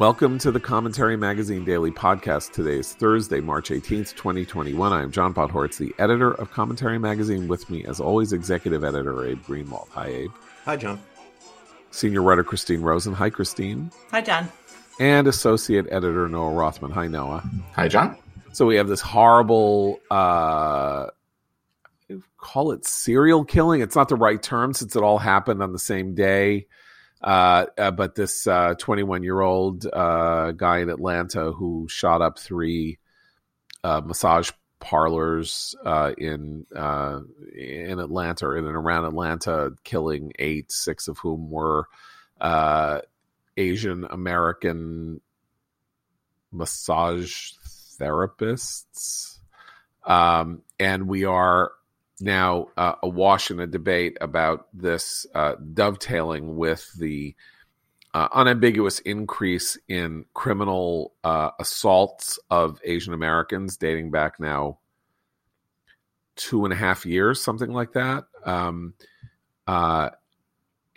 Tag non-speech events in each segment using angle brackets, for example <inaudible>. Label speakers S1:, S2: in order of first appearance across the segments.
S1: Welcome to the Commentary Magazine Daily Podcast. Today is Thursday, March 18th, 2021. I am John Podhoretz, the editor of Commentary Magazine. With me, as always, executive editor Abe Greenwald. Hi, Abe.
S2: Hi, John.
S1: Senior writer Christine Rosen. Hi, Christine.
S3: Hi, John.
S1: And associate editor Noah Rothman. Hi, Noah.
S4: Hi, John.
S1: So we have this horrible, uh, call it serial killing. It's not the right term since it all happened on the same day. Uh, uh, but this 21 uh, year old uh, guy in Atlanta who shot up three uh, massage parlors in in Atlanta or in and around Atlanta, killing eight, six of whom were Asian American massage therapists. Um, and we are now uh, awash in a debate about this uh, dovetailing with the uh, unambiguous increase in criminal uh, assaults of Asian Americans dating back now two and a half years, something like that. Um, uh,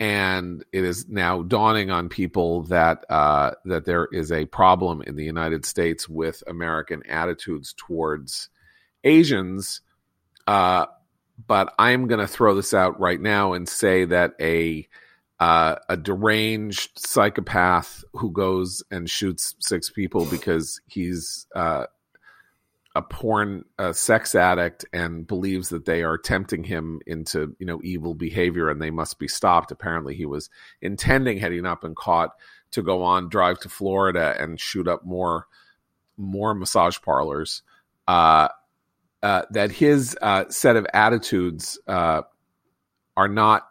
S1: and it is now dawning on people that uh, that there is a problem in the United States with American attitudes towards Asians. But I'm going to throw this out right now and say that a uh, a deranged psychopath who goes and shoots six people because he's uh, a porn a sex addict and believes that they are tempting him into you know evil behavior and they must be stopped. Apparently, he was intending, had he not been caught, to go on drive to Florida and shoot up more more massage parlors. Uh, uh, that his uh, set of attitudes uh, are not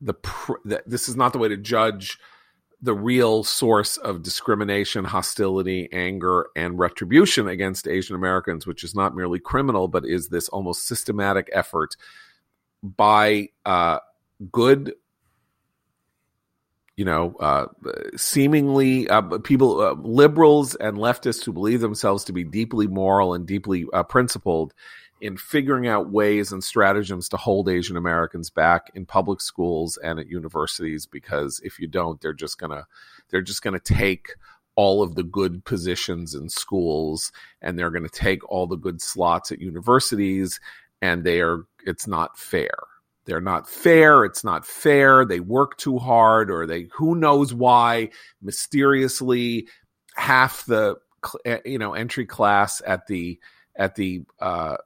S1: the pr- that this is not the way to judge the real source of discrimination, hostility, anger, and retribution against Asian Americans, which is not merely criminal, but is this almost systematic effort by uh, good you know, uh, seemingly uh, people, uh, liberals and leftists who believe themselves to be deeply moral and deeply uh, principled in figuring out ways and stratagems to hold Asian Americans back in public schools and at universities. Because if you don't, they're just gonna they're just gonna take all of the good positions in schools and they're to take all the good slots at universities and they are it's not fair they're not fair it's not fair they work too hard or they who knows why mysteriously half the eh, you know entry class at the at the uh,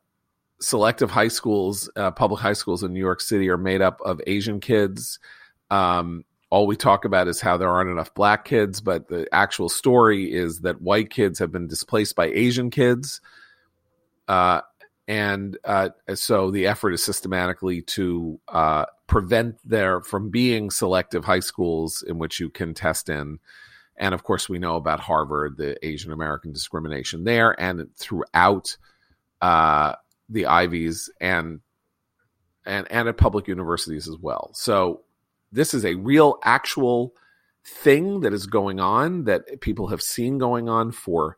S1: selective high schools uh, public high schools in new york city are made up of asian kids. Um, all we talk about is how there aren't enough black kids but the actual story is that white kids have been displaced by asian kids. Uh, and uh, so the effort is systematically to uh, prevent there from being selective high schools in which you can test in. And of course we know about harvard the asian american discrimination there and throughout uh, the ivies and and and at public universities as well. So this is a real actual thing that is going on that people have seen going on for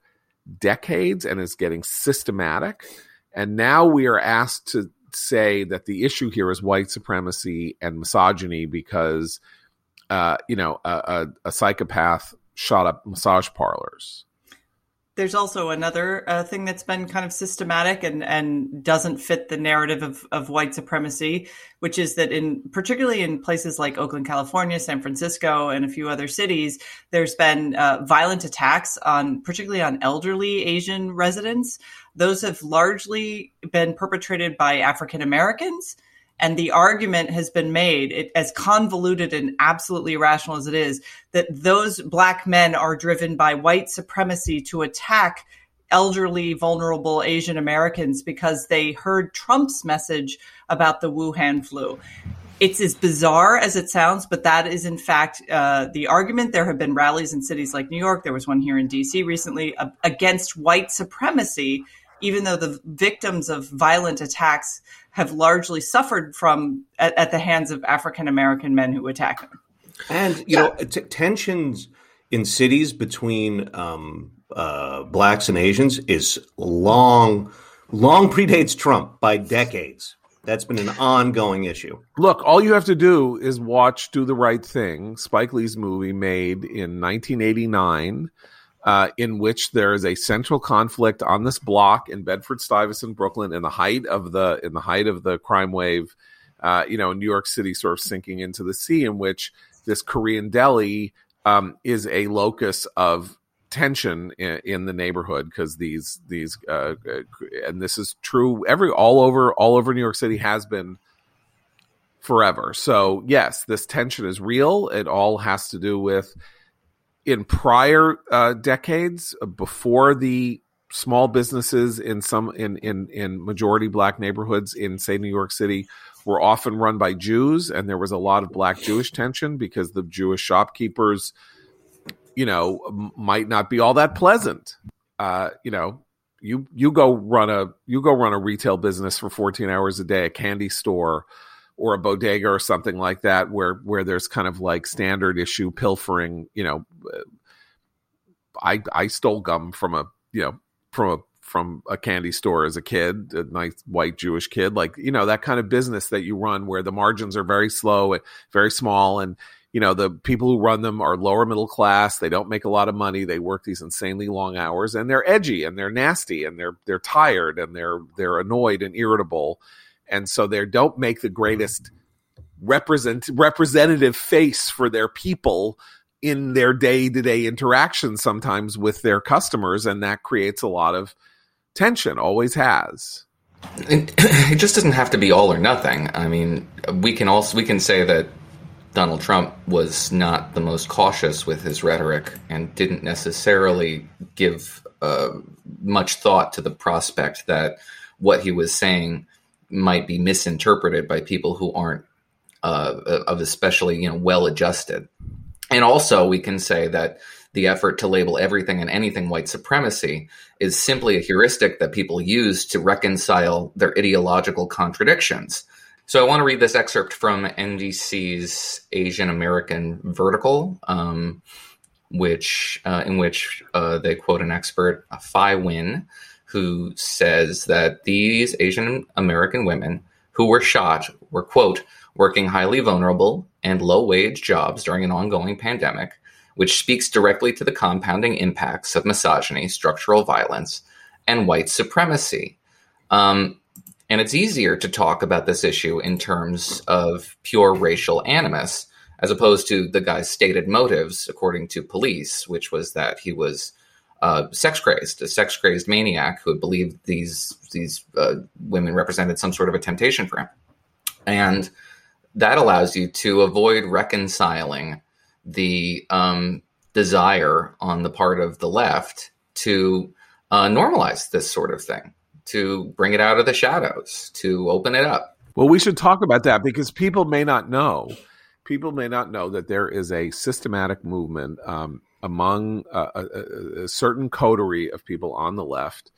S1: decades and is getting systematic and now we are asked to say that the issue here is white supremacy and misogyny because, uh, you know, a, a, a, psychopath shot up massage parlors.
S3: There's also another uh, thing that's been kind of systematic and, and doesn't fit the narrative of, of white supremacy, which is that in particularly in places like Oakland, California, San Francisco, and a few other cities, there's been uh, violent attacks on particularly on elderly Asian residents. Those have largely been perpetrated by African Americans. And the argument has been made, it, as convoluted and absolutely irrational as it is, that those black men are driven by white supremacy to attack elderly, vulnerable Asian Americans because they heard Trump's message about the Wuhan flu. It's as bizarre as it sounds, but that is in fact uh, the argument. There have been rallies in cities like New York. There was one here in DC recently uh, against white supremacy even though the victims of violent attacks have largely suffered from at, at the hands of African American men who attack them.
S2: And you yeah. know, t- tensions in cities between um, uh, blacks and Asians is long, long predates Trump by decades. That's been an ongoing issue.
S1: Look, all you have to do is watch Do the Right Thing, Spike Lee's movie made in 1989, uh, in which there is a central conflict on this block in Bedford Stuyvesant, Brooklyn, in the height of the in the height of the crime wave. Uh, you know, New York City sort of sinking into the sea, in which this Korean deli um, is a locus of tension in, in the neighborhood because these these uh, uh, and this is true every all over all over New York City has been forever. So yes, this tension is real. It all has to do with in prior uh, decades before the small businesses in some in in in majority black neighborhoods in say New York City were often run by Jews and there was a lot of black Jewish tension because the Jewish shopkeepers you know, might not be all that pleasant. Uh, you know, you you go run a you go run a retail business for 14 hours a day, a candy store or a bodega or something like that where where there's kind of like standard issue pilfering, you know, uh, I I stole gum from a, you know, from a from a candy store as a kid, a nice white Jewish kid, like you know that kind of business that you run where the margins are very slow and very small, and you know the people who run them are lower middle class. They don't make a lot of money. They work these insanely long hours and they're edgy and they're nasty and they're they're tired and they're they're annoyed and irritable and so they don't make the greatest represent representative face for their people in their day-to-day interaction sometimes with their customers and that creates a lot of tension always has.
S4: It <clears throat> just doesn't have to be all or nothing. I mean we can also we can say that Donald Trump was not the most cautious with his rhetoric and didn't necessarily give uh, much thought to the prospect that what he was saying might be misinterpreted by people who aren't uh, of especially you know well adjusted. And also, we can say that the effort to label everything and anything white supremacy is simply a heuristic that people use to reconcile their ideological contradictions. So I want to read this excerpt from NBC's Asian American Vertical, um, which uh, in which uh, they quote an expert, Phi Nguyen, who says that these Asian American women who were shot were quote working highly vulnerable and low wage jobs during an ongoing pandemic, which speaks directly to the compounding impacts of misogyny, structural violence, and white supremacy. Um, and it's easier to talk about this issue in terms of pure racial animus, as opposed to the guy's stated motives, according to police, which was that he was uh, sex crazed, a sex crazed maniac who believed these these uh, women represented some sort of a temptation for him, and that allows you to avoid reconciling the um, desire on the part of the left to uh, normalize this sort of thing to bring it out of the shadows, to open it up.
S1: Well, we should talk about that because people may not know. People may not know that there is a systematic movement um, among a, a, a, certain coterie of people on the left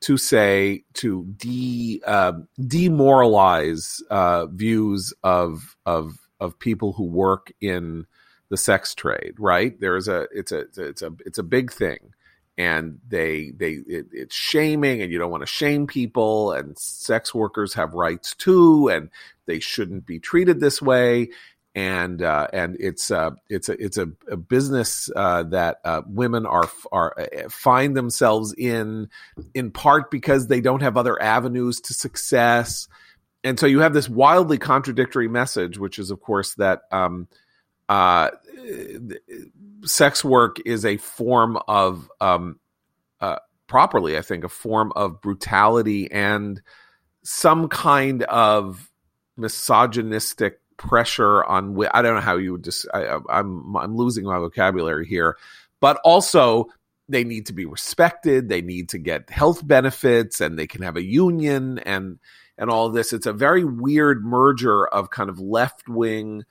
S1: to say to de uh, demoralize uh, views of of of people who work in the sex trade. Right? There's a it's a it's a it's a big thing and they they it, it's shaming and you don't want to shame people and sex workers have rights too and they shouldn't be treated this way and uh, and it's uh, it's a it's a, a business uh, that uh, women are are uh, find themselves in in part because they don't have other avenues to success. And so you have this wildly contradictory message which is of course that um, uh, sex work is a form of um, uh, properly, I think, a form of brutality and some kind of misogynistic pressure on. I don't know how you would just. I, I'm I'm losing my vocabulary here, but also they need to be respected. They need to get health benefits, and they can have a union and and all this. It's a very weird merger of kind of left wing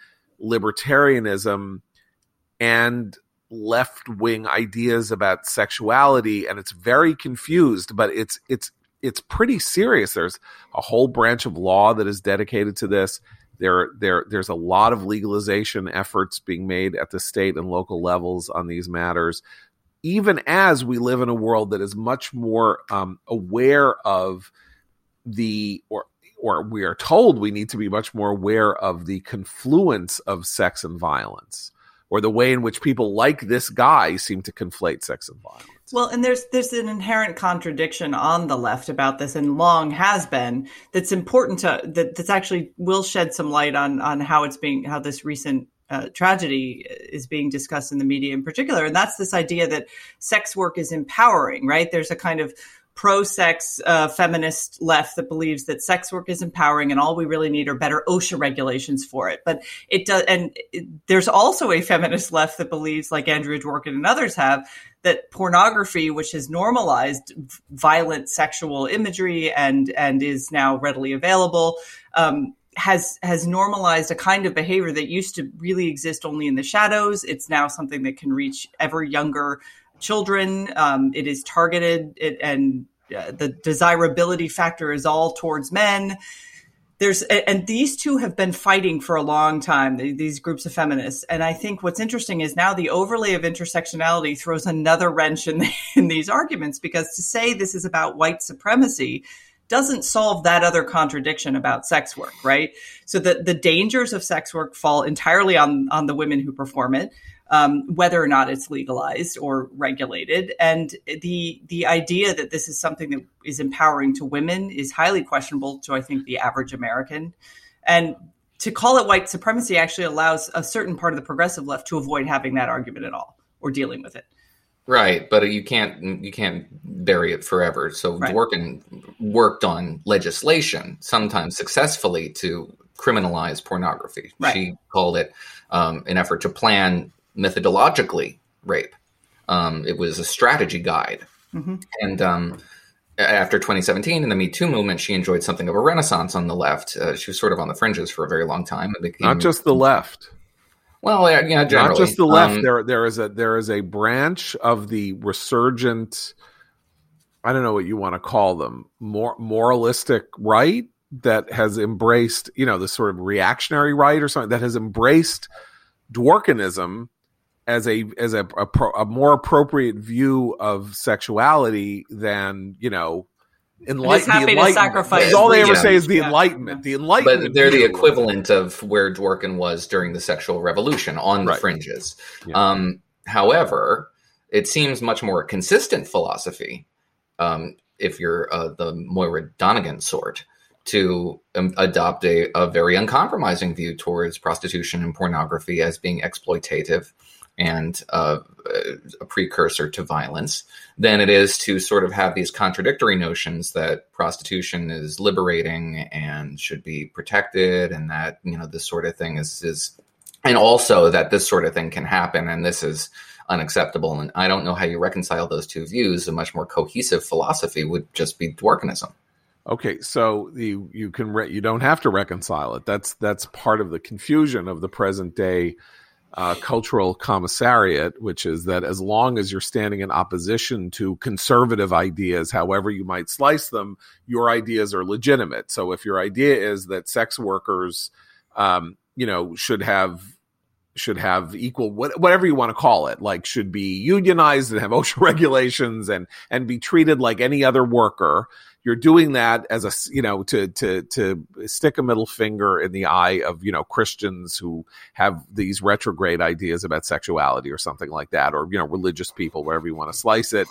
S1: libertarianism and left wing ideas about sexuality and it's very confused but it's it's it's pretty serious there's a whole branch of law that is dedicated to this there there there's a lot of legalization efforts being made at the state and local levels on these matters. Even as we live in a world that is much more um, aware of the or or we are told we need to be much more aware of the confluence of sex and violence or the way in which people like this guy seem to conflate sex and violence.
S3: Well, and there's there's an inherent contradiction on the left about this, and long has been. That's important to that. That's actually will shed some light on on how it's being how this recent uh, tragedy is being discussed in the media in particular, and that's this idea that sex work is empowering. Right? There's a kind of pro-sex uh, feminist left that believes that sex work is empowering and all we really need are better OSHA regulations for it. But it does, and it, there's also a feminist left that believes, like Andrea Dworkin and others have, that pornography, which has normalized violent sexual imagery and and is now readily available, um, has has normalized a kind of behavior that used to really exist only in the shadows. It's now something that can reach ever younger children. Um, it is targeted, it, and uh, the desirability factor is all towards men. There's and these two have been fighting for a long time. These groups of feminists, and I think what's interesting is now the overlay of intersectionality throws another wrench in, the, <laughs> in these arguments because to say this is about white supremacy doesn't solve that other contradiction about sex work, right? So the, the dangers of sex work fall entirely on, on the women who perform it um, whether or not it's legalized or regulated. And the the idea that this is something that is empowering to women is highly questionable to I think the average American. And to call it white supremacy actually allows a certain part of the progressive left to avoid having that argument at all or dealing with it.
S4: Right, but you can't you can't bury it forever. So right. Dworkin worked on legislation, sometimes successfully, to criminalize pornography. Right. She called it um, an effort to plan methodologically rape. Um, it was a strategy guide. Mm-hmm. And um, after 2017 in the Me Too movement, she enjoyed something of a renaissance on the left. Uh, she was sort of on the fringes for a very long time.
S1: Became, Not just the left.
S4: Well, yeah, yeah generally.
S1: Not just the left. Um, there, there is a there is a branch of the resurgent. I don't know what you want to call them. More moralistic right that has embraced, you know, the sort of reactionary right or something that has embraced Dworkinism as a as a, a, pro, a, more appropriate view of sexuality than you know
S3: enlight- the enlightenment.
S1: All they ever yeah. say is the yeah. enlightenment. The enlightenment.
S4: But they're the equivalent of where Dworkin was during the sexual revolution on the fringes. Yeah. Um, however, it seems much more consistent philosophy um, if you're uh, the Moira Donegan sort to um, adopt a, a very uncompromising view towards prostitution and pornography as being exploitative and a precursor to violence than it is to sort of have these contradictory notions that prostitution is liberating and should be protected and that you know this sort of thing is is and also that this sort of thing can happen and this is unacceptable. And i don't know how you reconcile those two views. A much more cohesive philosophy would just be dworkinism
S1: okay so you you can re- you don't have to reconcile it. That's that's part of the confusion of the present day uh, cultural commissariat, which is that as long as you're standing in opposition to conservative ideas, however you might slice them, your ideas are legitimate. So if your idea is that sex workers, um, you know, should have should have equal whatever you want to call it like should be unionized and have <laughs> OSHA regulations and and be treated like any other worker you're doing that as a you know to to to stick a middle finger in the eye of you know Christians who have these retrograde ideas about sexuality or something like that or you know religious people wherever you want to slice it.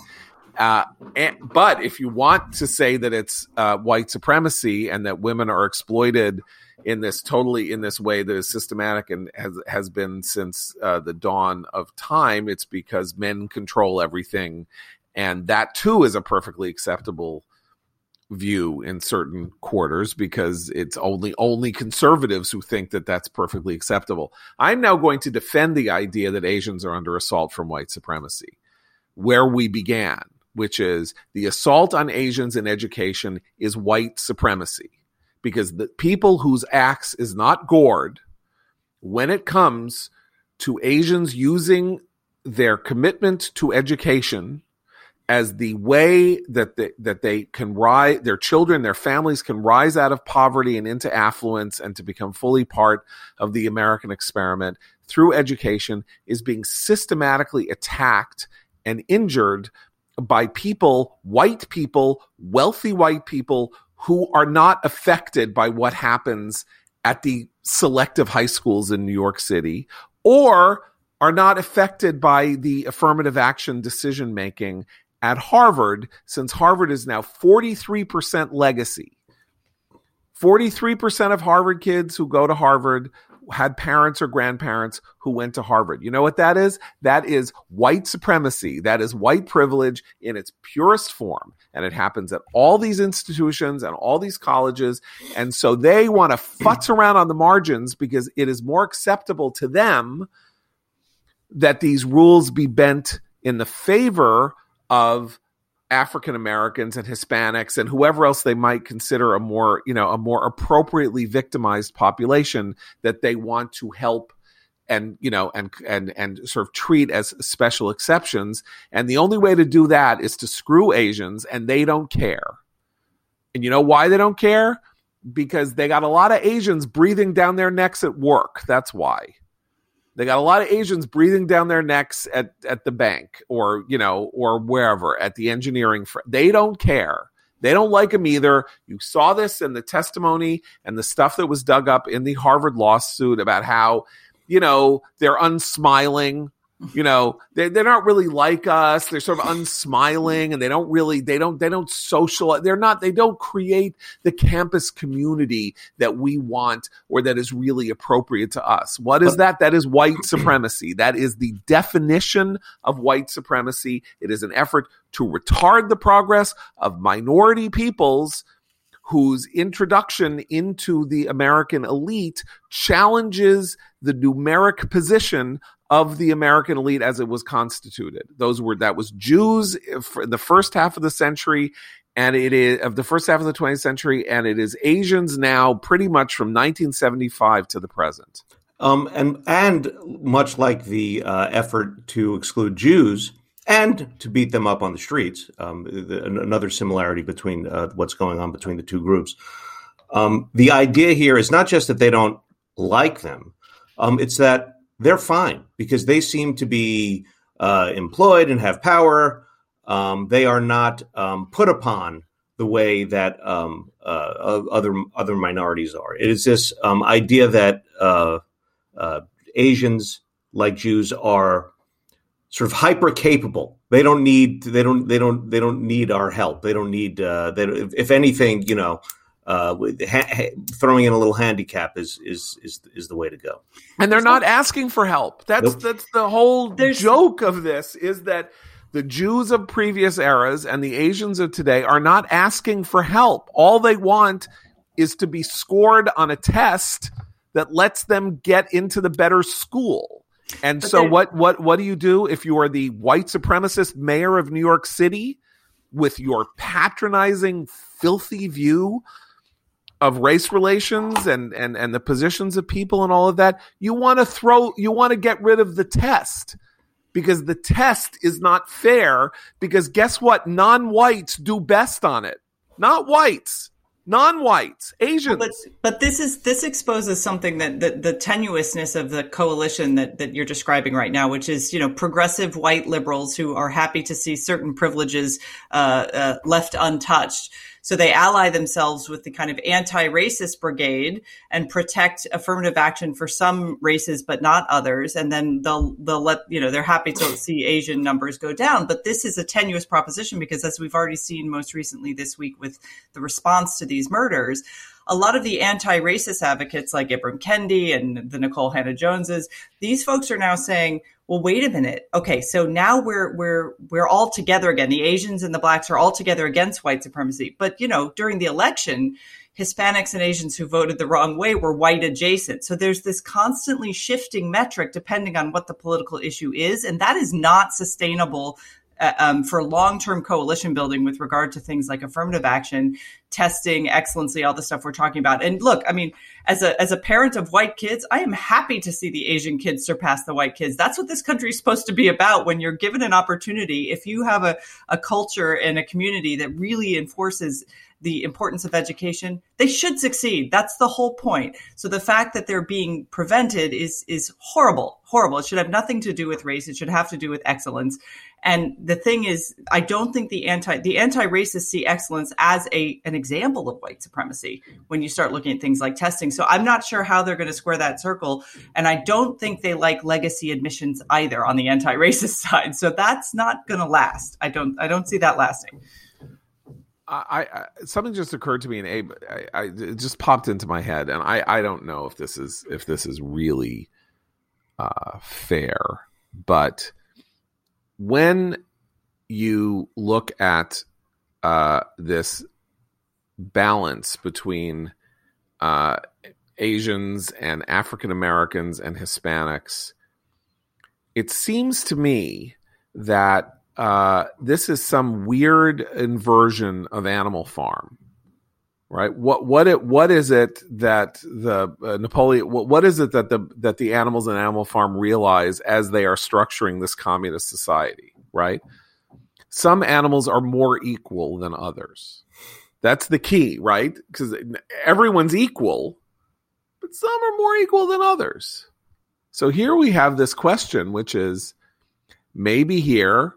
S1: Uh, and, but if you want to say that it's uh, white supremacy and that women are exploited in this totally in this way that is systematic and has has been since uh, the dawn of time, it's because men control everything, and that too is a perfectly acceptable view in certain quarters because it's only only conservatives who think that that's perfectly acceptable. I'm now going to defend the idea that Asians are under assault from white supremacy, where we began, which is the assault on Asians in education is white supremacy because the people whose axe is not gored when it comes to Asians using their commitment to education as the way that they, that they can rise, their children, their families can rise out of poverty and into affluence and to become fully part of the American experiment through education is being systematically attacked and injured by people, white people, wealthy white people who are not affected by what happens at the selective high schools in New York City or are not affected by the affirmative action decision making at Harvard, since Harvard is now 43% legacy. 43% of Harvard kids who go to Harvard had parents or grandparents who went to Harvard. You know what that is? That is white supremacy. That is white privilege in its purest form. And it happens at all these institutions and all these colleges. And so they want to futz around on the margins because it is more acceptable to them that these rules be bent in the favor of African Americans and Hispanics and whoever else they might consider a more, you know, a more appropriately victimized population that they want to help and you know and and and sort of treat as special exceptions and the only way to do that is to screw Asians and they don't care. And you know why they don't care? Because they got a lot of Asians breathing down their necks at work. That's why. They got a lot of Asians breathing down their necks at, at the bank or, you know, or wherever at the engineering. Fr- they don't care. They don't like him either. You saw this in the testimony and the stuff that was dug up in the Harvard lawsuit about how, you know, they're unsmiling you know they, they're not really like us. They're sort of unsmiling and they don't really they don't they don't socialize they're not they don't create the campus community that we want or that is really appropriate to us. What is that? That is white supremacy. That is the definition of white supremacy. It is an effort to retard the progress of minority peoples whose introduction into the American elite challenges the numeric position of the American elite as it was constituted. Those were that was Jews in the first half of the century and it is of the first half of the 20th century and it is Asians now pretty much from 1975 to the present.
S2: Um, and and much like the uh, effort to exclude Jews and to beat them up on the streets, um, the, another similarity between uh, what's going on between the two groups. Um, the idea here is not just that they don't like them; um, it's that they're fine because they seem to be uh, employed and have power. Um, they are not um, put upon the way that um, uh, other other minorities are. It is this um, idea that uh, uh, Asians, like Jews, are sort of hyper capable. They don't need they don't they don't they don't need our help. They don't need uh, they, if, if anything, you know uh, ha- ha- throwing in a little handicap is is is is the way to go.
S1: And they're not asking for help. That's nope. that's the whole There's... joke of this is that the Jews of previous eras and the Asians of today are not asking for help. All they want is to be scored on a test that lets them get into the better school. And but so what what what do you do if you are the white supremacist mayor of New York City with your patronizing filthy view of race relations and and and the positions of people and all of that you want to throw you want to get rid of the test because the test is not fair because guess what? Non-whites do best on it. Not whites. Non-whites. Asians.
S3: But, but this is this exposes something that, that the tenuousness of the coalition that, that you're describing right now which is you know progressive white liberals who are happy to see certain privileges uh, uh, left untouched so they ally themselves with the kind of anti-racist brigade and protect affirmative action for some races, but not others. And then they'll, they'll let, you know, they're happy to <coughs> see Asian numbers go down. But this is a tenuous proposition because as we've already seen most recently this week with the response to these murders, a lot of the anti-racist advocates like Ibram Kendi and the Nikole Hannah-Joneses, these folks are now saying, well, wait a minute. Okay, so now we're we're we're all together again. The Asians and the blacks are all together against white supremacy. But you know, during the election, Hispanics and Asians who voted the wrong way were white adjacent. So there's this constantly shifting metric depending on what the political issue is, and that is not sustainable uh, um, for long-term coalition building with regard to things like affirmative action, testing, excellency, all the stuff we're talking about. And look, I mean, as a as a parent of white kids, I am happy to see the Asian kids surpass the white kids. That's what this country is supposed to be about. When you're given an opportunity, if you have a, a culture and a community that really enforces the importance of education, they should succeed. That's the whole point. So the fact that they're being prevented is is horrible, horrible. It should have nothing to do with race. It should have to do with excellence. And the thing is, I don't think the anti the anti racists see excellence as a an example of white supremacy when you start looking at things like testing. So I'm not sure how they're going to square that circle, and I don't think they like legacy admissions either on the anti racist <laughs> side. So that's not going to last. I don't I don't see that lasting.
S1: I, I, something just occurred to me and Abe, I, it just popped into my head, and I, I don't know if this is if this is really uh, fair, but when you look at uh, this balance between uh, Asians and African Americans and Hispanics, it seems to me that uh, this is some weird inversion of Animal Farm, right? What what it what is it that the uh, Napoleon? What, what is it that the that the animals in Animal Farm realize as they are structuring this communist society, right? Some animals are more equal than others. That's the key, right? Because everyone's equal, but some are more equal than others. So here we have this question, which is maybe here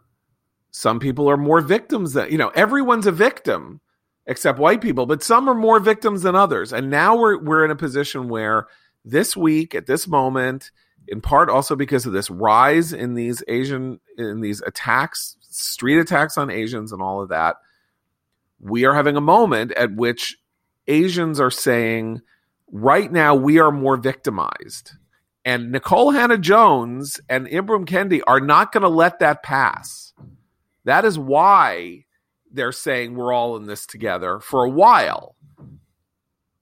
S1: some people are more victims than you know everyone's a victim except white people but some are more victims than others. And now we're we're in a position where this week at this moment in part also because of this rise in these asian in these attacks street attacks on asians and all of that we are having a moment at which asians are saying right now we are more victimized. And Nikole Hannah-Jones and Ibram Kendi are not going to let that pass that is why they're saying we're all in this together for a while.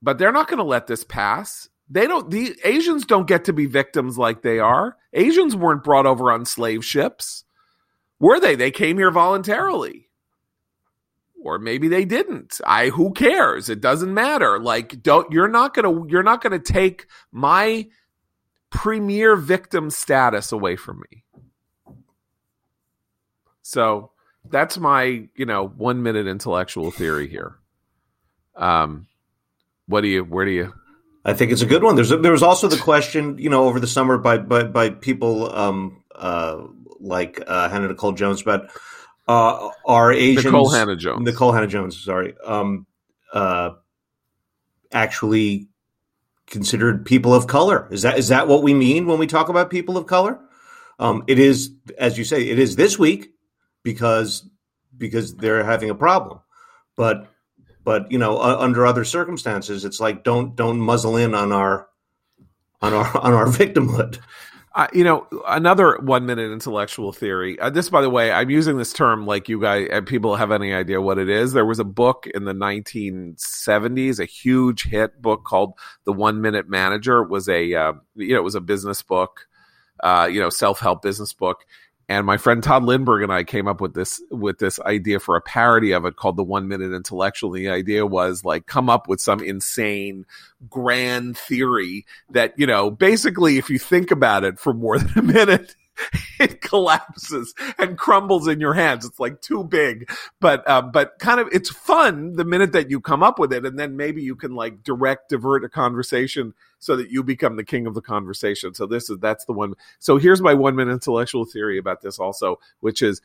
S1: But they're not going to let this pass. They don't the Asians don't get to be victims like they are. Asians weren't brought over on slave ships. Were they? They came here voluntarily. Or maybe they didn't. I who cares? It doesn't matter. Like don't you're not going to you're not going to take my premier victim status away from me. So that's my you know one minute intellectual theory here. Um, what do you? Where do you?
S2: I think it's a good one. There's a, there was also the question, you know, over the summer by by by people um, uh, like uh, Hannah Nicole Jones about uh, are Asians
S1: Nikole Hannah-Jones
S2: Nikole Hannah-Jones sorry um, uh, actually considered people of color. Is that is that what we mean when we talk about people of color? Um, it is, as you say, it is this week because because they're having a problem. But but you know, uh, under other circumstances, it's like don't don't muzzle in on our on our on our <laughs> victimhood.
S1: Uh, you know, another one minute intellectual theory. Uh, this, by the way, I'm using this term like you guys, uh, people have any idea what it is. There was a book in the 1970s, a huge hit book called The One Minute Manager. It was a, uh, you know, it was a business book, uh, you know, self help business book and my friend Tod Lindberg and I came up with this with this idea for a parody of it called the One Minute Intellectual. And The idea was like come up with some insane grand theory that you know basically if you think about it for more than a minute <laughs> it collapses and crumbles in your hands. It's like too big, but uh, but kind of it's fun the minute that you come up with it, and then maybe you can like direct divert a conversation so that you become the king of the conversation. So this is that's the one. So here's my one minute intellectual theory about this also, which is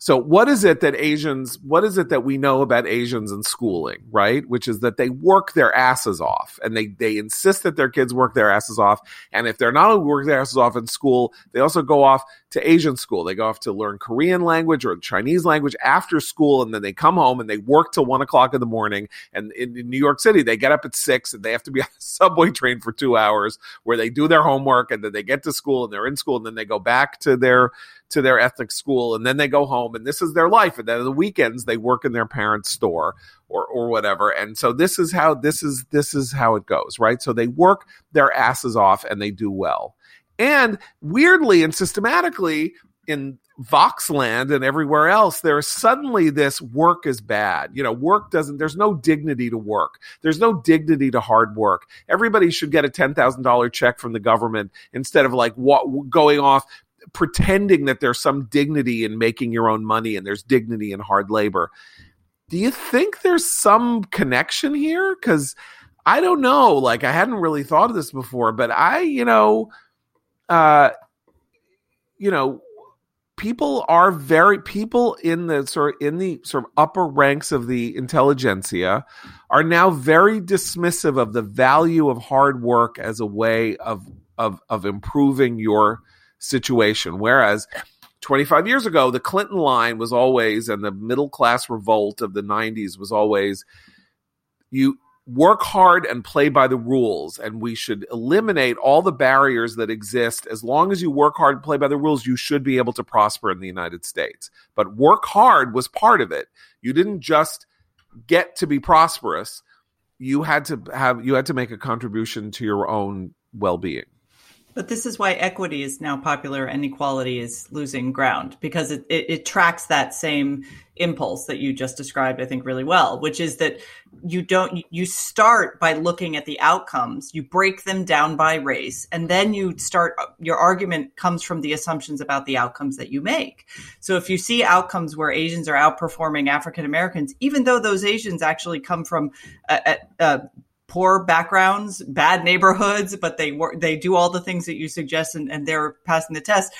S1: so what is it that Asians, what is it that we know about Asians in schooling, right? Which is that they work their asses off and they, they insist that their kids work their asses off. And if they're not only work their asses off in school, they also go off to Asian school. They go off to learn Korean language or Chinese language after school. And then they come home and they work till one o'clock in the morning. And in, in New York City, they get up at six and they have to be <laughs> on a subway train for two hours where they do their homework and then they get to school and they're in school and then they go back to their, to their ethnic school and then they go home and this is their life and then on the weekends they work in their parents store or or whatever and so this is how this is this is how it goes right so they work their asses off and they do well and weirdly and systematically in Voxland and everywhere else, there's suddenly this work is bad. You know, work doesn't, there's no dignity to work. There's no dignity to hard work. Everybody should get a $10,000 check from the government instead of like what, going off pretending that there's some dignity in making your own money and there's dignity in hard labor. Do you think there's some connection here? Because I don't know. Like, I hadn't really thought of this before, but I, you know, uh, you know, people are very people in the sort of in the sort of upper ranks of the intelligentsia are now very dismissive of the value of hard work as a way of of of improving your situation. Whereas 25 years ago the clinton line was always and the middle class revolt of the 90s was always you work hard and play by the rules and we should eliminate all the barriers that exist. As long as you work hard and play by the rules you should be able to prosper in the united states. But work hard was part of it. You didn't just get to be prosperous. You had to have you had to make a contribution to your own well-being
S3: but this is why equity is now popular and equality is losing ground because it, it, it, tracks that same impulse that you just described, I think, really well, which is that you don't, you start by looking at the outcomes, you break them down by race, and then you start, your argument comes from the assumptions about the outcomes that you make. So if you see outcomes where Asians are outperforming African Americans, even though those Asians actually come from a, a, a poor backgrounds, bad neighborhoods, but they work, they do all the things that you suggest and, and they're passing the test,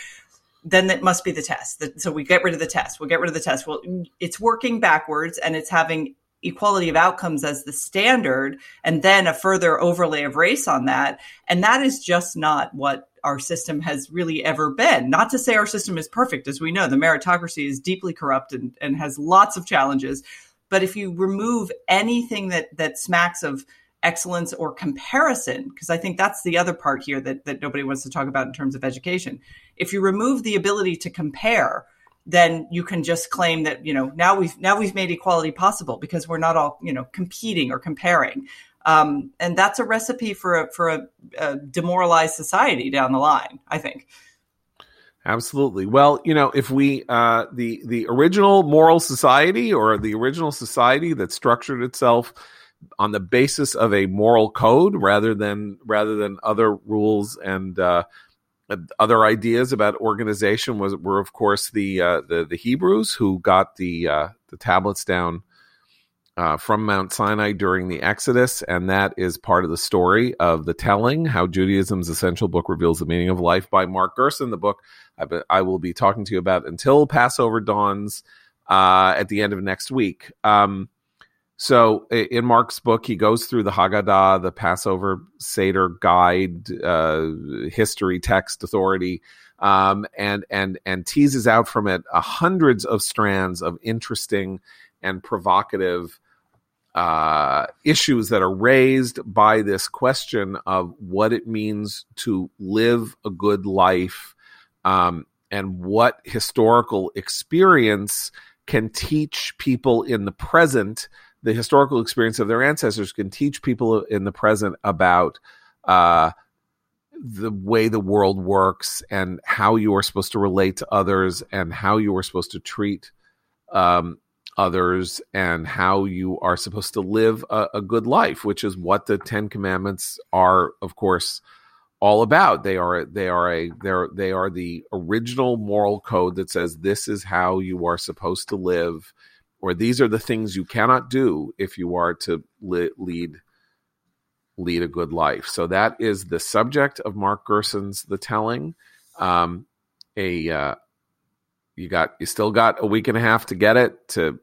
S3: then that must be the test. So we get rid of the test. We'll get rid of the test. Well, it's working backwards and it's having equality of outcomes as the standard and then a further overlay of race on that. And that is just not what our system has really ever been. Not to say our system is perfect. As we know, the meritocracy is deeply corrupt and, and has lots of challenges. But if you remove anything that, that smacks of excellence or comparison because i think that's the other part here that, that nobody wants to talk about in terms of education. If you remove the ability to compare then you can just claim that you know now we've now we've made equality possible because we're not all you know competing or comparing. Um, and that's a recipe for a for a, a demoralized society down the line i think.
S1: Absolutely. Well, you know, if we uh, the the original moral society or the original society that structured itself on the basis of a moral code rather than rather than other rules and uh, other ideas about organization was were of course the uh, the, the Hebrews who got the uh, the tablets down uh, from Mount Sinai during the Exodus, and that is part of the story of the telling how Judaism's essential book reveals the meaning of life by Mark Gerson. The book I, be, I will be talking to you about until Passover dawns uh, at the end of next week. Um, so in Mark's book, he goes through the Haggadah, the Passover Seder guide, uh, history, text, authority, um, and and and teases out from it uh, hundreds of strands of interesting and provocative uh, issues that are raised by this question of what it means to live a good life, um, and what historical experience can teach people in the present the historical experience of their ancestors can teach people in the present about uh, the way the world works and how you are supposed to relate to others and how you are supposed to treat um, others and how you are supposed to live a, a, good life, which is what the Ten Commandments are, of course, all about. They are they are a they're they are the original moral code that says this is how you are supposed to live or these are the things you cannot do if you are to li- lead lead a good life. So that is the subject of Mark Gerson's The Telling. Um, a uh, you got you still got a week and a half to get it to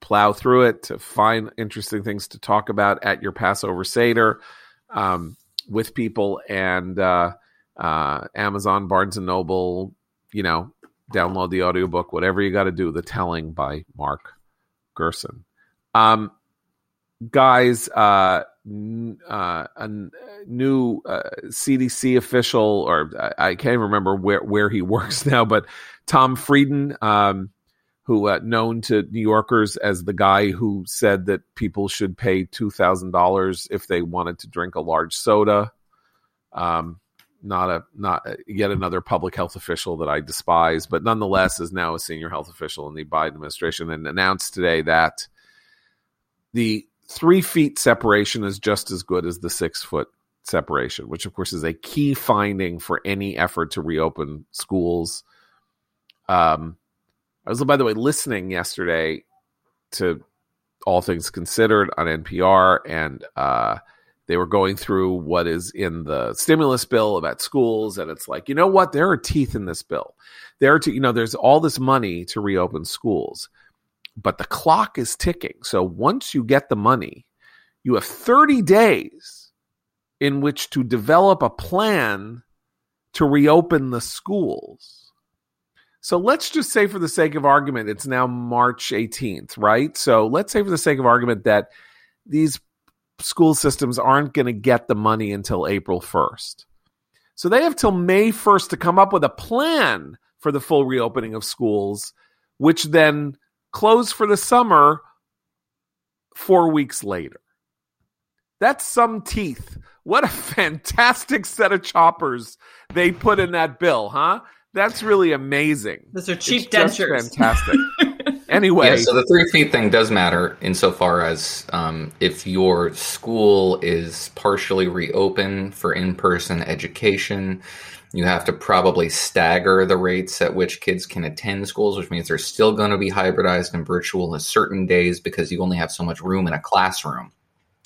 S1: plow through it to find interesting things to talk about at your Passover Seder um, with people and uh, uh, Amazon, Barnes and Noble, you know, download the audiobook, whatever you got to do. The Telling by Mark Gerson. Um, guys, uh, n- uh, a new uh, CDC official, or I, I can't even remember where, where he <laughs> works now, but Tom Frieden, um, who uh, known to New Yorkers as the guy who said that people should pay two thousand dollars if they wanted to drink a large soda. Um, not a not a, yet another public health official that I despise, but nonetheless is now a senior health official in the Biden administration and announced today that the three feet separation is just as good as the six foot separation, which of course is a key finding for any effort to reopen schools. Um, I was, by the way, listening yesterday to All Things Considered on NPR, and uh, they were going through what is in the stimulus bill about schools, and it's like, you know what? There are teeth in this bill. There are, te- you know, there's all this money to reopen schools, but the clock is ticking. So once you get the money, you have 30 days in which to develop a plan to reopen the schools. So let's just say, for the sake of argument, it's now March 18th, right? So let's say, for the sake of argument, that these school systems aren't going to get the money until April 1st. So they have till May 1st to come up with a plan for the full reopening of schools, which then close for the summer four weeks later. That's some teeth. What a <laughs> fantastic set of choppers they put in that bill, huh? That's really amazing.
S3: Those are cheap
S1: it's
S3: dentures.
S1: fantastic. <laughs> anyway,
S4: yeah, so the three feet thing does matter insofar as um, if your school is partially reopened for in-person education, you have to probably stagger the rates at which kids can attend schools, which means they're still going to be hybridized and virtual on certain days because you only have so much room in a classroom.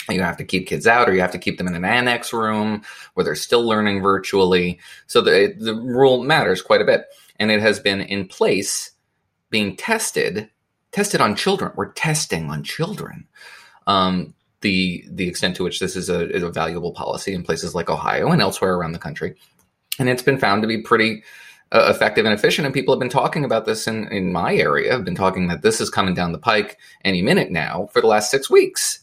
S4: You have to keep kids out, or you have to keep them in an annex room where they're still learning virtually. So the the rule matters quite a bit, and it has been in place being tested, tested on children. We're testing on children. Um, the the extent to which this is a, is a valuable policy in places like Ohio and elsewhere around the country, and it's been found to be pretty uh, effective and efficient. And people have been talking about this in in my area. Have been talking that this is coming down the pike any minute now for the last six weeks.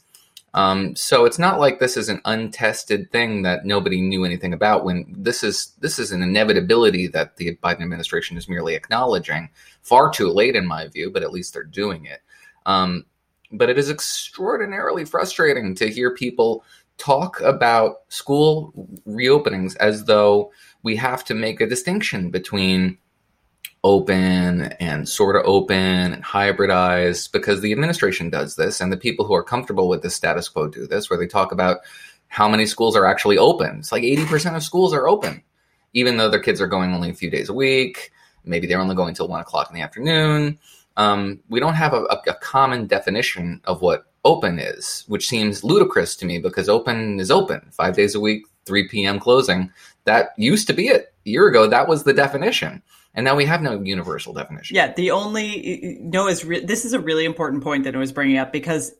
S4: Um, so it's not like this is an untested thing that nobody knew anything about. When this is this is an inevitability that the Biden administration is merely acknowledging, far too late in my view, but at least they're doing it. Um, but it is extraordinarily frustrating to hear people talk about school reopenings as though we have to make a distinction between open and sort of open and hybridized because the administration does this and the people who are comfortable with the status quo do this where they talk about how many schools are actually open. It's like 80% of schools are open even though their kids are going only a few days a week. Maybe they're only going till one o'clock in the afternoon. Um, we don't have a, a, common definition of what open is which seems ludicrous to me because open is open. Five days a week 3 p.m closing. That used to be it. A year ago that was the definition and now we have no universal definition.
S3: Yeah, the only Noah's. Re- this is a really important point that I was bringing up because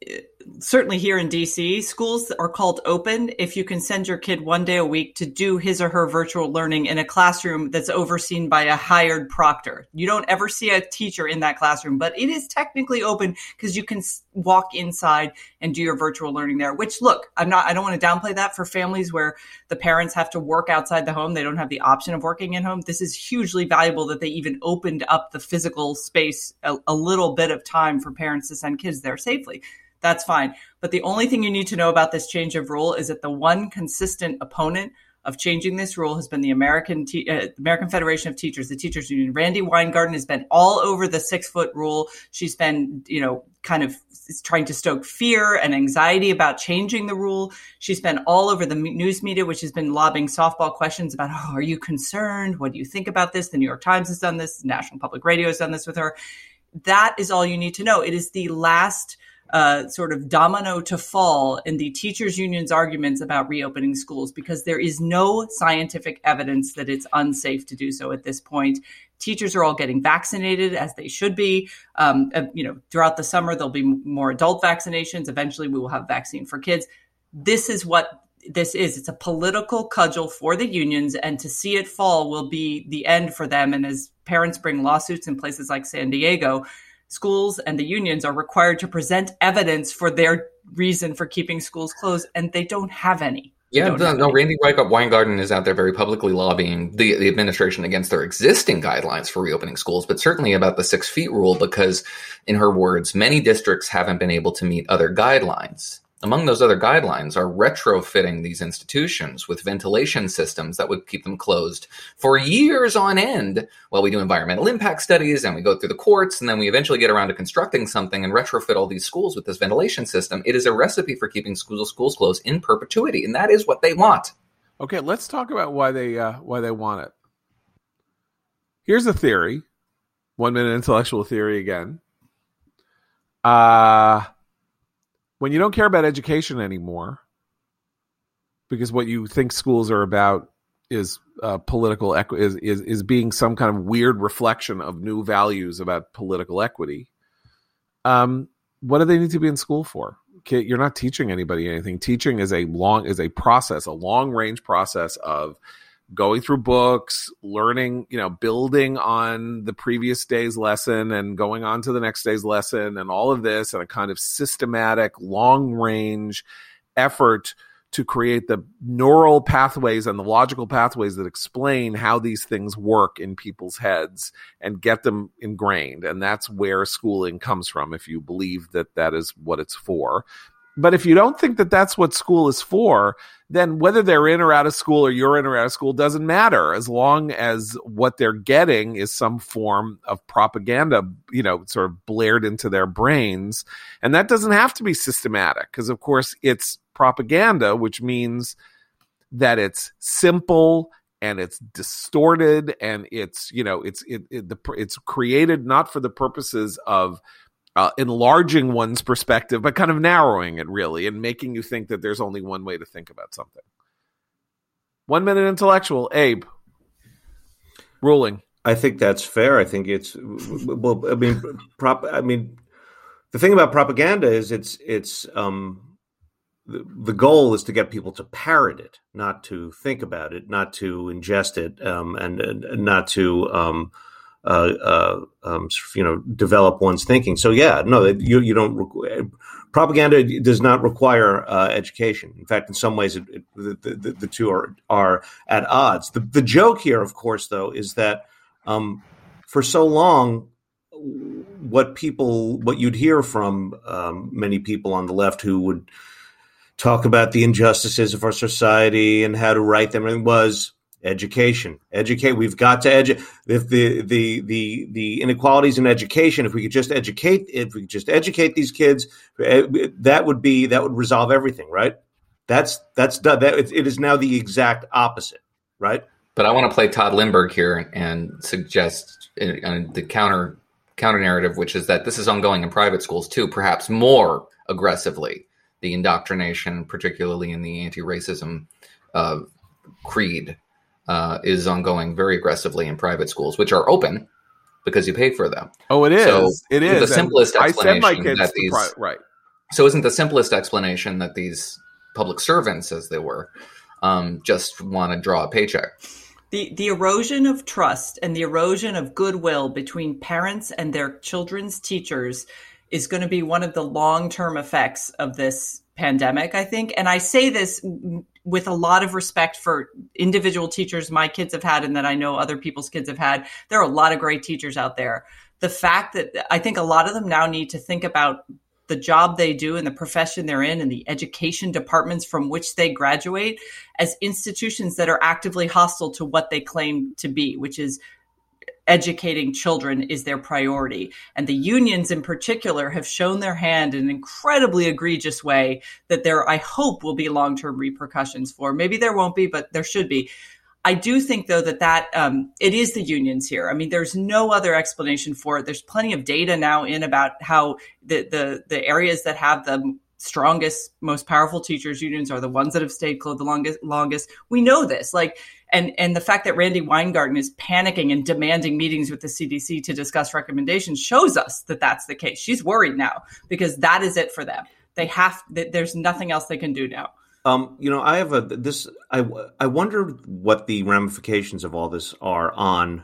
S3: certainly here in DC, schools are called open if you can send your kid one day a week to do his or her virtual learning in a classroom that's overseen by a hired proctor. You don't ever see a teacher in that classroom, but it is technically open because you can walk inside and do your virtual learning there. Which look, I'm not I don't want to downplay that for families where the parents have to work outside the home, they don't have the option of working in home. This is hugely valuable that they even opened up the physical space a, a little bit of time for parents to send kids there safely that's fine. But the only thing you need to know about this change of rule is that the one consistent opponent of changing this rule has been the American Te- uh, American Federation of Teachers, the teachers union. Randi Weingarten has been all over the six foot rule. She's been, you know, kind of trying to stoke fear and anxiety about changing the rule. She's been all over the news media, which has been lobbing softball questions about, oh, are you concerned? What do you think about this? The New York Times has done this. National Public Radio has done this with her. That is all you need to know. It is the last uh, sort of domino to fall in the teachers unions arguments about reopening schools because there is no scientific evidence that it's unsafe to do so at this point. Teachers are all getting vaccinated as they should be. Um, uh, you know throughout the summer there'll be more adult vaccinations. Eventually we will have vaccine for kids. This is what this is. It's a political cudgel for the unions and to see it fall will be the end for them. And as parents bring lawsuits in places like san diego schools and the unions are required to present evidence for their reason for keeping schools closed, and they don't have any.
S4: Yeah, no, no, Randi Weingarten is out there very publicly lobbying the, the administration against their existing guidelines for reopening schools, but certainly about the six feet rule because, in her words, many districts haven't been able to meet other guidelines. Among those other guidelines are retrofitting these institutions with ventilation systems that would keep them closed for years on end while we do environmental impact studies and we go through the courts and then we eventually get around to constructing something and retrofit all these schools with this ventilation system. It is a recipe for keeping schools schools closed in perpetuity, and that is what they want.
S1: Okay, let's talk about why they uh, why they want it. Here's a theory. One minute intellectual theory again. Uh when you don't care about education anymore, because what you think schools are about is uh, political equity is, is is being some kind of weird reflection of new values about political equity. Um, what do they need to be in school for? You're not teaching anybody anything. Teaching is a long is a process, a long range process of going through books, learning, you know, building on the previous day's lesson and going on to the next day's lesson and all of this and a kind of systematic long range effort to create the neural pathways and the logical pathways that explain how these things work in people's heads and get them ingrained. And that's where schooling comes from, if you believe that that is what it's for. But if you don't think that that's what school is for, then whether they're in or out of school or you're in or out of school doesn't matter as long as what they're getting is some form of propaganda, you know, sort of blared into their brains. And that doesn't have to be systematic because, of course, it's propaganda, which means that it's simple and it's distorted and it's you know it's it, it the it's created not for the purposes of uh, enlarging one's perspective, but kind of narrowing it really and making you think that there's only one way to think about something. One minute intellectual, Abe. Ruling.
S2: I think that's fair. I think it's well. I mean, prop. I mean, the thing about propaganda is it's it's um, the, the goal is to get people to parrot it, not to think about it, not to ingest it, um, and, and, not to um, uh, uh, um, you know develop one's thinking. So yeah, no, you you don't. propaganda does not require uh, education. In fact, in some ways, it, it, the, the, the two are are at odds. The the joke here, of course, though, is that um, for so long, what people what you'd hear from um, many people on the left who would talk about the injustices of our society and how to right them was education. Educate we've got to educate if the the the the inequalities in education if we could just educate if we could just educate these kids eh, that would be that would resolve everything right? That's that's done that it is now the exact opposite right?
S4: But i want to play Tod Lindberg here and suggest uh, the counter counter narrative which is that this is ongoing in private schools too perhaps more aggressively. The indoctrination particularly in the anti-racism uh, creed uh, is ongoing very aggressively in private schools, which are open because you pay for them.
S1: Oh, it is. So it is
S4: the simplest and explanation I send my kids that these
S1: pri- right.
S4: So isn't the simplest explanation that these public servants, as they were, um, just want to draw a paycheck?
S3: The the erosion of trust and the erosion of goodwill between parents and their children's teachers is going to be one of the long term effects of this pandemic, I think. And I say this with a lot of respect for individual teachers my kids have had and that I know other people's kids have had. There are a lot of great teachers out there. The fact that I think a lot of them now need to think about the job they do and the profession they're in and the education departments from which they graduate as institutions that are actively hostile to what they claim to be, which is educating children is their priority. And the unions in particular have shown their hand in an incredibly egregious way that there, I hope, will be long term repercussions for. Maybe there won't be, but there should be. I do think, though, that that um, it is the unions here. I mean, there's no other explanation for it. There's plenty of data now in about how the the, the areas that have the strongest, most powerful teachers unions are the ones that have stayed closed the longest. Longest. We know this. Like and and the fact that Randi Weingarten is panicking and demanding meetings with the CDC to discuss recommendations shows us that that's the case. She's worried now because that is it for them. They have there's nothing else they can do now.
S2: Um, you know, I have a this. I I wonder what the ramifications of all this are on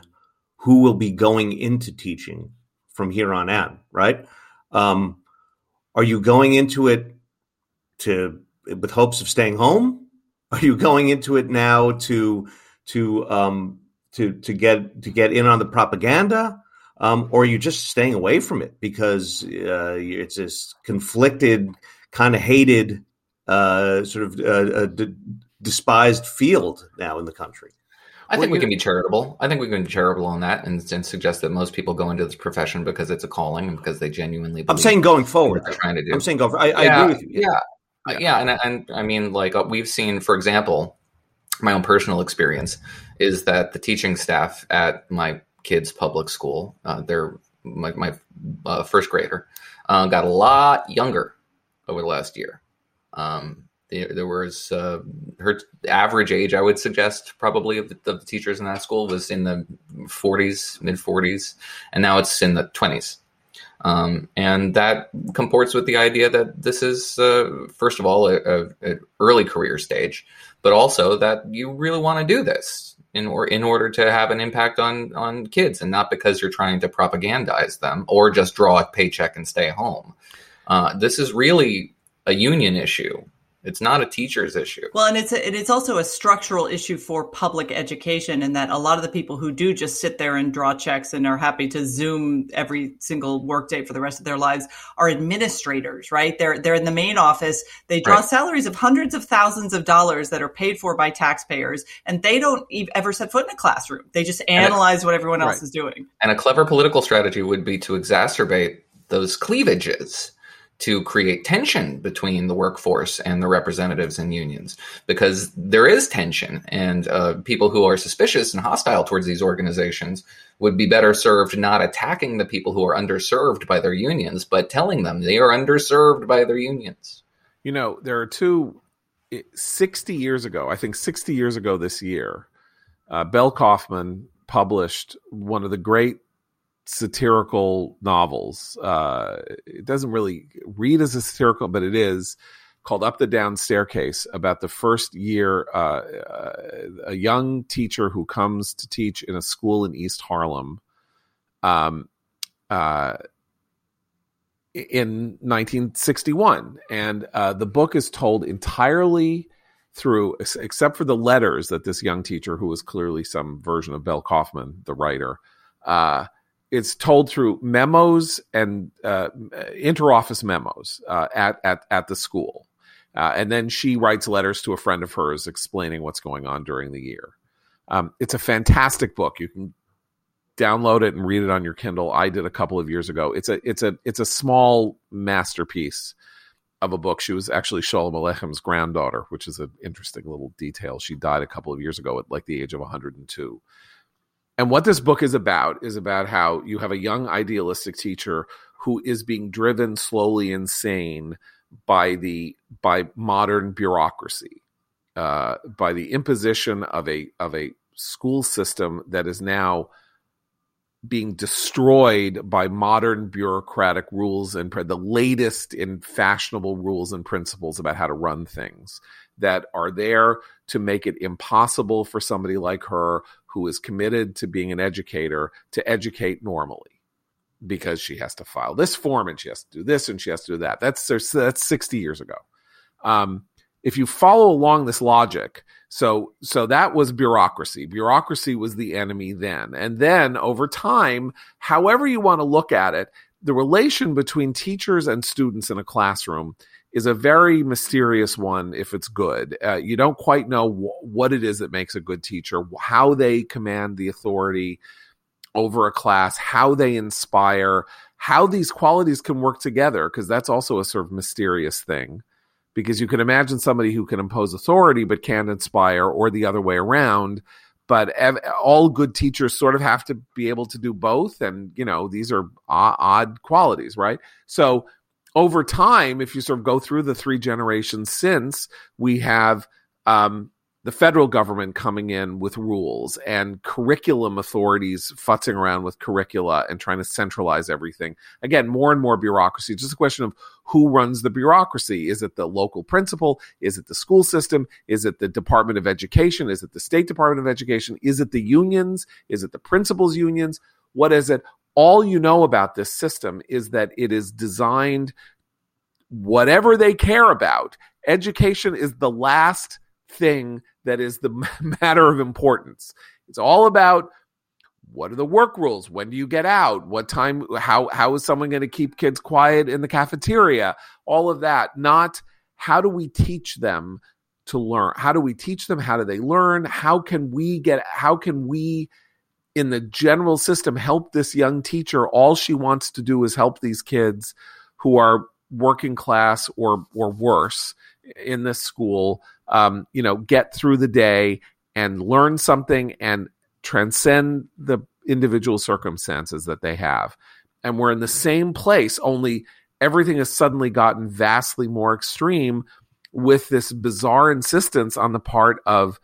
S2: who will be going into teaching from here on out. Right? Um, are you going into it to with hopes of staying home? Are you going into it now to to um, to to get to get in on the propaganda, um, or are you just staying away from it because uh, it's this conflicted, kind of hated, uh, sort of uh, d- despised field now in the country?
S4: I think we can be charitable. I think we can be charitable on that and, and, suggest that most people go into this profession because it's a calling and because they genuinely.
S2: I'm saying going forward.
S4: They're trying to do.
S2: I'm saying go. For, I, yeah, I agree with you.
S4: Yeah, yeah, yeah and, and I mean, like uh, we've seen, for example, my own personal experience is that the teaching staff at my kids' public school, uh, they're my, my uh, first grader, uh, got a lot younger over the last year. Um, there was uh, her average age, I would suggest, probably of the, of the, teachers in that school was in the 40s, mid 40s, and now it's in the 20s. Um, and that comports with the idea that this is, uh, first of all, an early career stage, but also that you really want to do this in, or, in order to have an impact on, on kids and not because you're trying to propagandize them or just draw a paycheck and stay home. Uh, this is really a union issue it's not a teacher's issue.
S3: Well, and it's a, it's also a structural issue for public education, in that a lot of the people who do just sit there and draw checks and are happy to Zoom every single workday for the rest of their lives are administrators, right? They're they're in the main office. They draw right. salaries of hundreds of thousands of dollars that are paid for by taxpayers, and they don't ever set foot in a classroom. They just analyze what everyone else right. is doing.
S4: And a clever political strategy would be to exacerbate those cleavages to create tension between the workforce and the representatives and unions because there is tension and uh, people who are suspicious and hostile towards these organizations would be better served not attacking the people who are underserved by their unions but telling them they are underserved by their unions.
S1: You know there are two 60 years ago i think 60 years ago this year uh, Bel Kaufman published one of the great satirical novels. Uh, it doesn't really read as a satirical, but it is called Up the Down Staircase about the first year, uh, uh, a young teacher who comes to teach in a school in East Harlem. Um, uh, in 1961, and uh, the book is told entirely through, except for the letters that this young teacher, who was clearly some version of Bel Kaufman, the writer, uh, it's told through memos and uh, interoffice memos uh, at, at at the school, uh, and then she writes letters to a friend of hers explaining what's going on during the year. Um, it's a fantastic book. You can download it and read it on your Kindle. I did a couple of years ago. It's a it's a it's a small masterpiece of a book. She was actually Sholem Aleichem's granddaughter, which is an interesting little detail. She died a couple of years ago at like the age of 102. And what this book is about is about how you have a young idealistic teacher who is being driven slowly insane by the by modern bureaucracy, uh, by the imposition of a of a school system that is now being destroyed by modern bureaucratic rules and the latest in fashionable rules and principles about how to run things that are there to make it impossible for somebody like her who is committed to being an educator to educate normally because she has to file this form and she has to do this and she has to do that. That's that's 60 years ago. Um, if you follow along this logic, so so that was bureaucracy. Bureaucracy was the enemy then. And then over time, however you want to look at it, the relation between teachers and students in a classroom is a very mysterious one if it's good. Uh, you don't quite know what it is that makes a good teacher, how they command the authority over a class, how they inspire, how these qualities can work together, because that's also a sort of mysterious thing. Because you can imagine somebody who can impose authority but can't inspire, or the other way around. But ev- all good teachers sort of have to be able to do both. And, you know, these are odd qualities, right? So over time, if you sort of go through the three generations since, we have um, the federal government coming in with rules and curriculum authorities futzing around with curricula and trying to centralize everything. Again, more and more bureaucracy. It's just a question of who runs the bureaucracy. Is it the local principal? Is it the school system? Is it the Department of Education? Is it the State Department of Education? Is it the unions? Is it the principals' unions? What is it? All you know about this system is that it is designed whatever they care about. Education is the last thing that is the <laughs> matter of importance. It's all about what are the work rules? When do you get out? What time how how is someone going to keep kids quiet in the cafeteria? All of that not how do we teach them to learn? How do we teach them how do they learn? How can we get how can we in the general system help this young teacher. All she wants to do is help these kids who are working class or or worse in this school um, you know get through the day and learn something and transcend the individual circumstances that they have. And we're in the same place only everything has suddenly gotten vastly more extreme with this bizarre insistence on the part of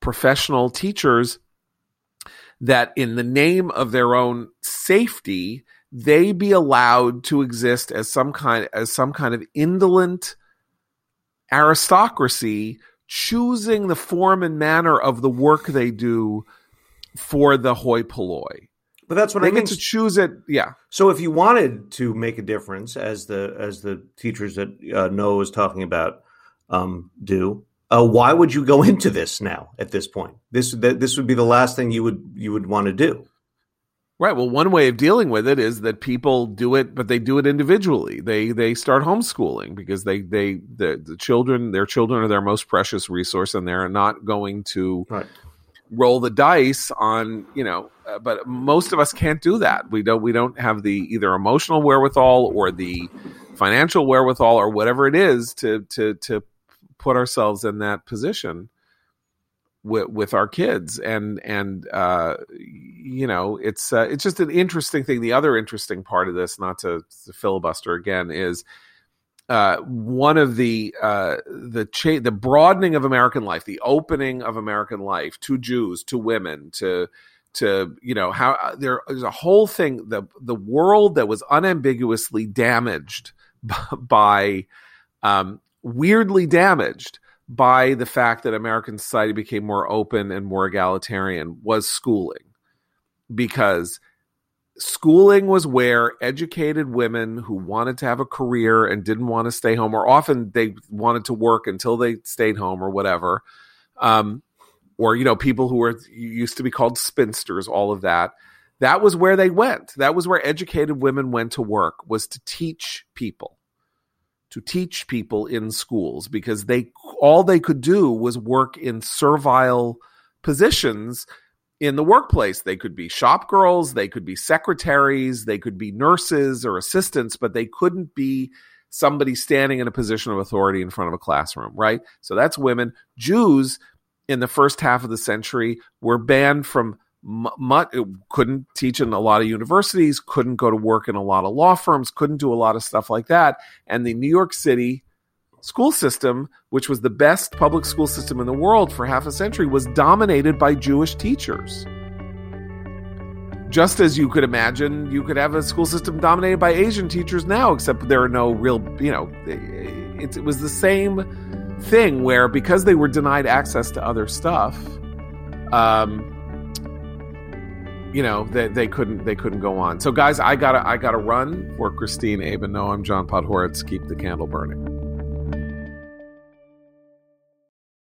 S1: professional teachers that in the name of their own safety they be allowed to exist as some kind as some kind of indolent aristocracy choosing the form and manner of the work they do for the hoi polloi
S2: but that's what
S1: they
S2: I mean.
S1: to choose it yeah
S2: So if you wanted to make a difference, as the as the teachers that uh, Noah was talking about um, do, uh, why would you go <laughs> into this now at this point? This th- this would be the last thing you would you would want to do.
S1: Right. Well, one way of dealing with it is that people do it, but they do it individually. They they start homeschooling because they they the, the children their children are their most precious resource, and they're not going to
S2: Right.
S1: roll the dice on you know. Uh, but most of us can't do that. We don't we don't have the either emotional wherewithal or the financial wherewithal or whatever it is to to to put ourselves in that position with with our kids. And and uh you know it's uh, it's just an interesting thing. The other interesting part of this not to, to filibuster again is uh one of the uh the cha- the broadening of american life the opening of american life to jews to women to to you know how uh, there is a whole thing the the world that was unambiguously damaged <laughs> by um weirdly damaged by the fact that American society became more open and more egalitarian was schooling. Because schooling was where educated women who wanted to have a career and didn't want to stay home, or often they wanted to work until they stayed home or whatever, um, or, you know, people who were used to be called spinsters, all of that. That was where they went. That was where educated women went to work, was to teach people to teach people in schools because they all they could do was work in servile positions in the workplace. They could be shop girls they could be secretaries they could be nurses or assistants but they couldn't be somebody standing in a position of authority in front of a classroom right? So that's women. Jews in the first half of the century were banned from m- couldn't teach in a lot of universities, couldn't go to work in a lot of law firms, couldn't do a lot of stuff like that. And the New York City school system, which was the best public school system in the world for half a century, was dominated by Jewish teachers. Just as you could imagine, you could have a school system dominated by Asian teachers now, except there are no real, you know, it, it was the same thing where because they were denied access to other stuff, um, you know they, they couldn't they couldn't go on. So guys i gotta i gotta run for christine abe and Noah i'm john podhoretz. Keep the candle burning